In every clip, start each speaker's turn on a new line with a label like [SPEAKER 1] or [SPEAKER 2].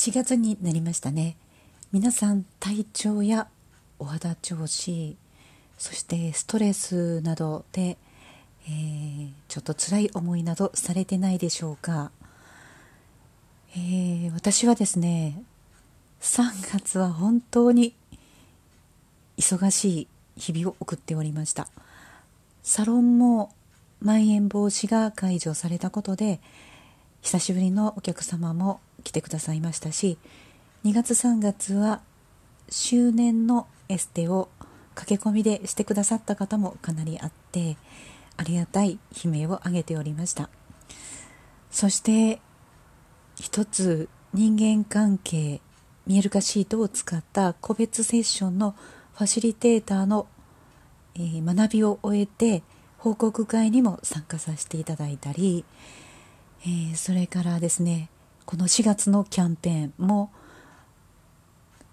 [SPEAKER 1] 4月になりましたね。皆さん体調やお肌調子そしてストレスなどで、えー、ちょっと辛い思いなどされてないでしょうか、えー、私はですね3月は本当に忙しい日々を送っておりました。サロンもまん延防止が解除されたことで久しぶりのお客様も来てくださいましたし2月3月は周年のエステを駆け込みでしてくださった方もかなりあってありがたい悲鳴を上げておりました。そして一つ人間関係見える化シートを使った個別セッションのファシリテーターの、え、学びを終えて報告会にも参加させていただいたり、えー、それからですねこの4月のキャンペーンも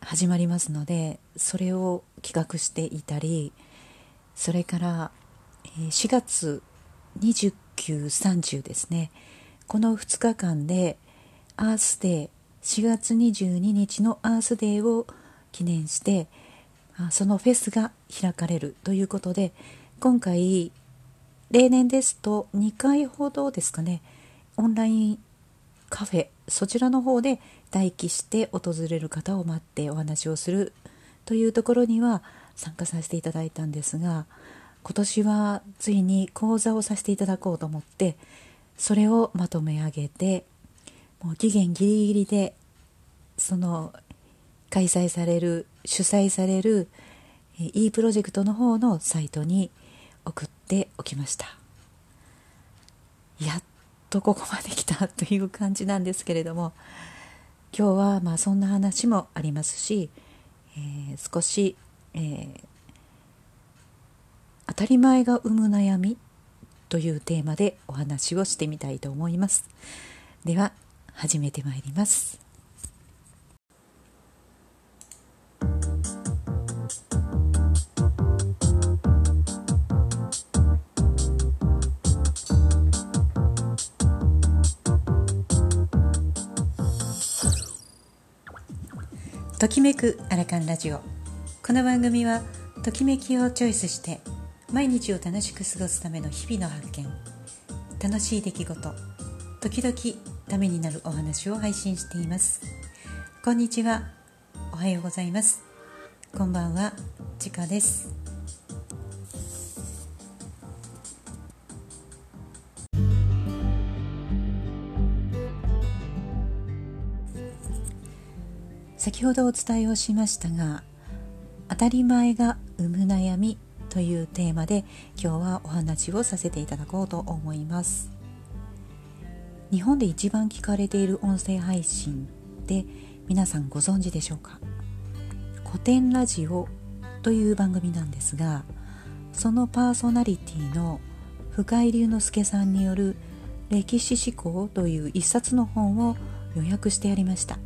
[SPEAKER 1] 始まりますのでそれを企画していたりそれから4月2930ですね。この2日間でアースデー4月22日のアースデーを記念してそのフェスが開かれるということで今回例年ですと2回ほどですかねオンラインカフェそちらの方で待機して訪れる方を待ってお話をするというところには参加させていただいたんですが今年はついに講座をさせていただこうと思ってそれをまとめ上げてもう期限ギリギリでその開催される主催される e プロジェクトの方のサイトに送っておきました。とここまで来たという感じなんですけれども今日はまあそんな話もありますし、えー、少し、えー、当たり前が生む悩みというテーマでお話をしてみたいと思います。では始めてまいります。ときめくアラカンラジオ。この番組はときめきをチョイスして毎日を楽しく過ごすための日々の発見。楽しい出来事時々ためになるお話を配信しています。こんにちは。おはようございます。こんばんは。ちかです。先ほどお伝えをしましたが当たり前が生む悩みというテーマで今日はお話をさせていただこうと思います。日本で一番聞かれている音声配信って皆さんご存知でしょうか？古典ラジオという番組なんですがそのパーソナリティの深井龍之介さんによる歴史思考という一冊の本を予約してやりました。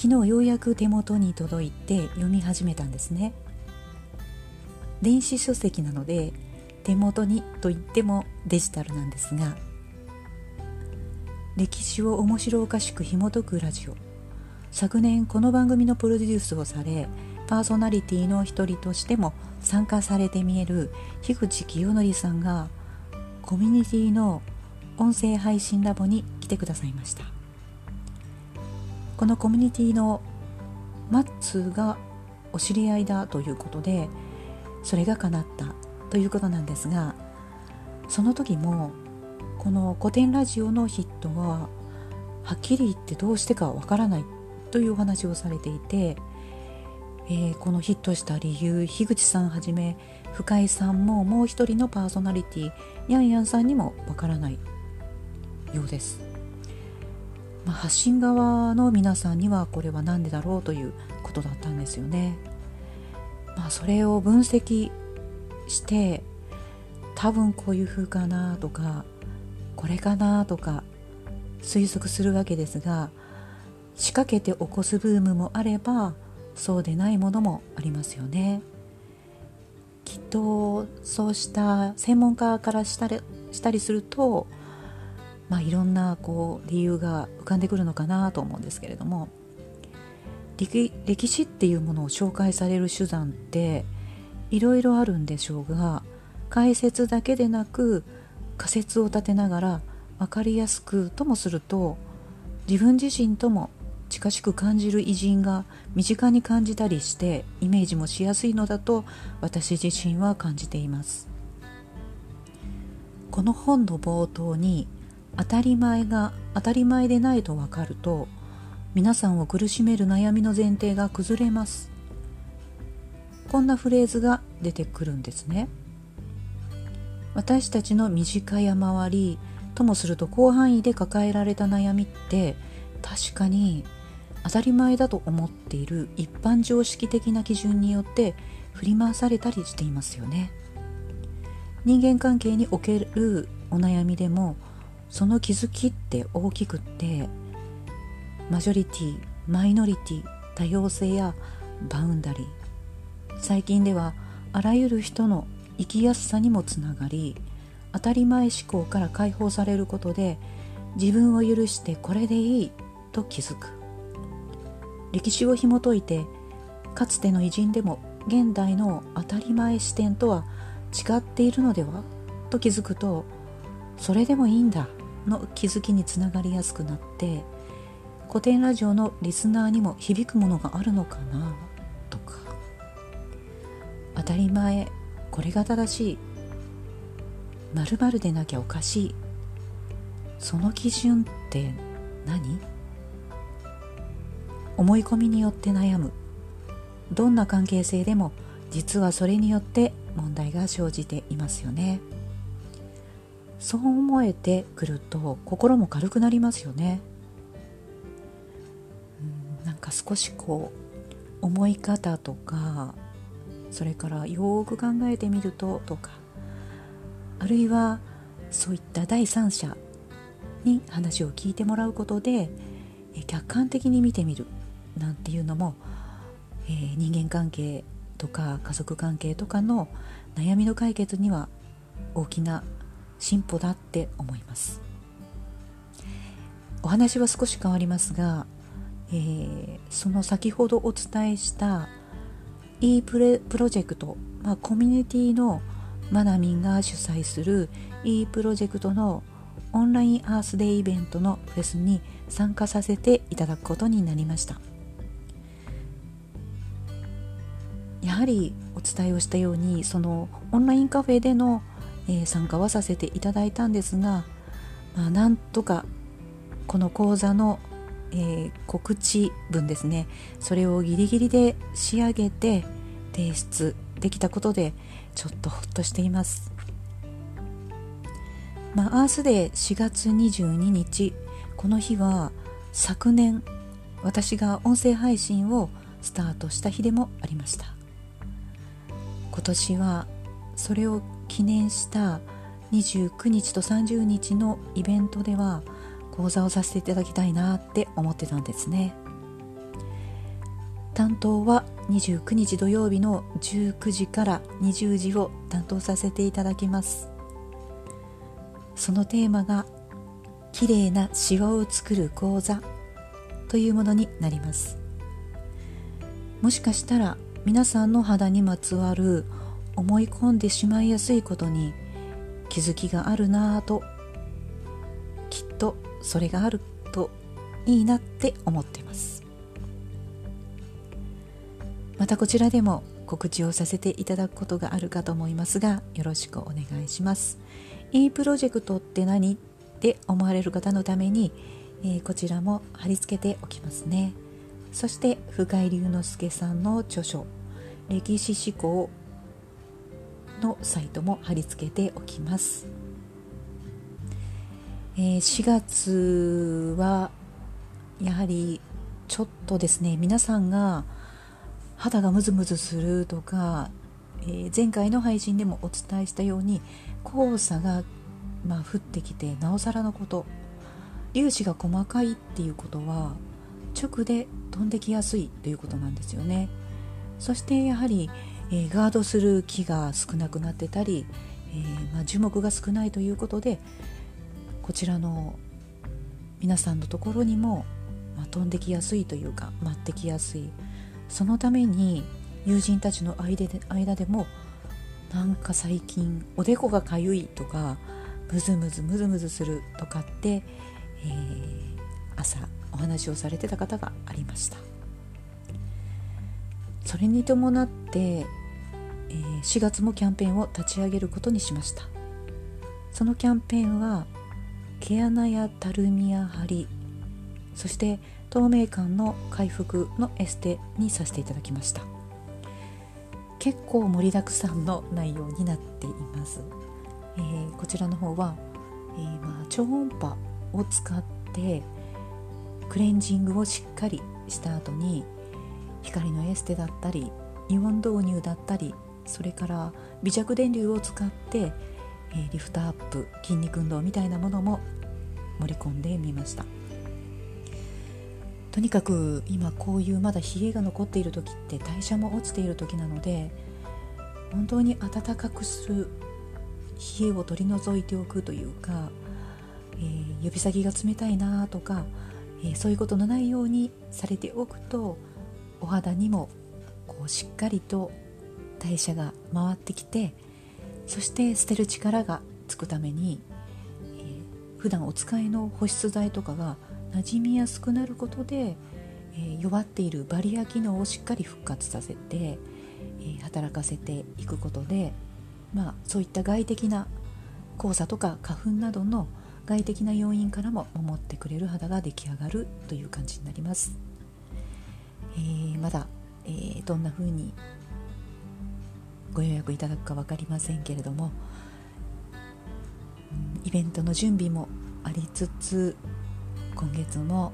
[SPEAKER 1] 昨日ようやく手元に届いて読み始めたんですね。電子書籍なので手元にと言ってもデジタルなんですが歴史を面白おかしく紐解くラジオ。昨年この番組のプロデュースをされパーソナリティの一人としても参加されて見える樋口清則さんがコミュニティの音声配信ラボに来てくださいました。このコミュニティのマッツがお知り合いだということでそれが叶ったということなんですがその時もこの古典ラジオのヒットははっきり言ってどうしてかわからないというお話をされていて、えー、このヒットした理由樋口さんはじめ深井さんももう一人のパーソナリティヤンヤンさんにもわからないようです。まあ、発信側の皆さんにはこれは何でだろうということだったんですよね。まあ、それを分析して多分こういう風かなとかこれかなとか推測するわけですが仕掛けて起こすブームもあればそうでないものもありますよね。きっとそうした専門家からしたりしたりするとまあ、いろんなこう理由が浮かんでくるのかなと思うんですけれども歴歴史っていうものを紹介される手段っていろいろあるんでしょうが解説だけでなく仮説を立てながら分かりやすくともすると自分自身とも近しく感じる偉人が身近に感じたりしてイメージもしやすいのだと私自身は感じています。この本の冒頭に当たり前が当たり前でないと分かると皆さんを苦しめる悩みの前提が崩れます。こんなフレーズが出てくるんですね。私たちの身近や周りともすると広範囲で抱えられた悩みって確かに当たり前だと思っている一般常識的な基準によって振り回されたりしていますよね。人間関係におけるお悩みでもその気づきって大きくってマジョリティマイノリティ多様性やバウンダリー。最近ではあらゆる人の生きやすさにもつながり当たり前思考から解放されることで自分を許してこれでいいと気づく。歴史を紐解いてかつての偉人でも現代の当たり前視点とは違っているのではと気づくとそれでもいいんだの気づきにつながりやすくなって古典ラジオのリスナーにも響くものがあるのかなとか。当たり前これが正しい。まるでなきゃおかしい。その基準って何？思い込みによって悩む。どんな関係性でも実はそれによって問題が生じていますよね。そう思えてくると心も軽くなりますよね。うんなんか少しこう思い方とかそれからよく考えてみるととかあるいはそういった第三者に話を聞いてもらうことで客観的に見てみるなんていうのも、えー、人間関係とか家族関係とかの悩みの解決には大きな進歩だって思います。お話は少し変わりますが、えー、その先ほどお伝えした e プレプロジェクト、まあ、コミュニティのマナミンが主催する e プロジェクトのオンラインアースデーイベントのフェスに参加させていただくことになりました。やはりお伝えをしたようにそのオンラインカフェでの、えー、参加はさせていただいたんですが、まあ、なんとかこの講座の、えー、告知文ですねそれをギリギリで仕上げて提出できたことでちょっとほっとしています。まあ、アースデー4月22日この日は昨年私が音声配信をスタートした日でもありました今年はそれを記念した29日と30日のイベントでは講座をさせていただきたいなって思ってたんですね。担当は29日土曜日の19時から20時を担当させていただきます。そのテーマが綺麗なシワを作る講座というものになります。もしかしたら皆さんの肌にまつわる思い込んでしまいやすいことに気づきがあるなぁときっとそれがあるといいなって思ってます。またこちらでも告知をさせていただくことがあるかと思いますがよろしくお願いします。e プロジェクトって何って思われる方のために、えー、こちらも貼り付けておきますね。そして深井龍之介さんの著書「歴史思考」のサイトも貼り付けておきます、え、4月はやはりちょっとですね皆さんが肌がムズムズするとか、え、前回の配信でもお伝えしたように黄砂が、ま、降ってきてなおさらのこと粒子が細かいっていうことは直で飛んできやすいということなんですよね。そしてやはり、えー、ガードする木が少なくなってたり、えー、まあ、樹木が少ないということでこちらの皆さんのところにも、まあ、飛んできやすいというか舞ってきやすい。そのために友人たちの間で間でもなんか最近おでこがかゆいとかムズムズムズムズするとかって、えー、朝お話をされてた方がありました。それに伴って、えー、4月もキャンペーンを立ち上げることにしました。そのキャンペーンは毛穴やたるみや張りそして透明感の回復のエステにさせていただきました。結構盛りだくさんの内容になっています、えー、こちらの方は、えー、まあ、超音波を使ってクレンジングをしっかりした後に光のエステだったりイオン導入だったりそれから微弱電流を使って、えー、リフトアップ筋肉運動みたいなものも盛り込んでみました。とにかく今こういうまだ冷えが残っている時って代謝も落ちている時なので本当に暖かくする冷えを取り除いておくというか、えー、指先が冷たいなとか、えー、そういうことのないようにされておくとお肌にもこうしっかりと代謝が回ってきてそして捨てる力がつくために、えー、普段お使いの保湿剤とかが馴染みやすくなることで、えー、弱っているバリア機能をしっかり復活させて、えー、働かせていくことで、まあ、そういった外的な黄砂とか花粉などの外的な要因からも守ってくれる肌が出来上がるという感じになります、えー、まだ、えー、どんな風にご予約いただくか分かりませんけれども、イベントの準備もありつつ今月も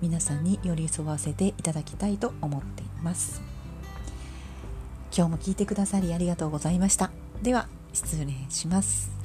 [SPEAKER 1] 皆さんに寄り添わせていただきたいと思っています。今日も聞いてくださりありがとうございました。では失礼します。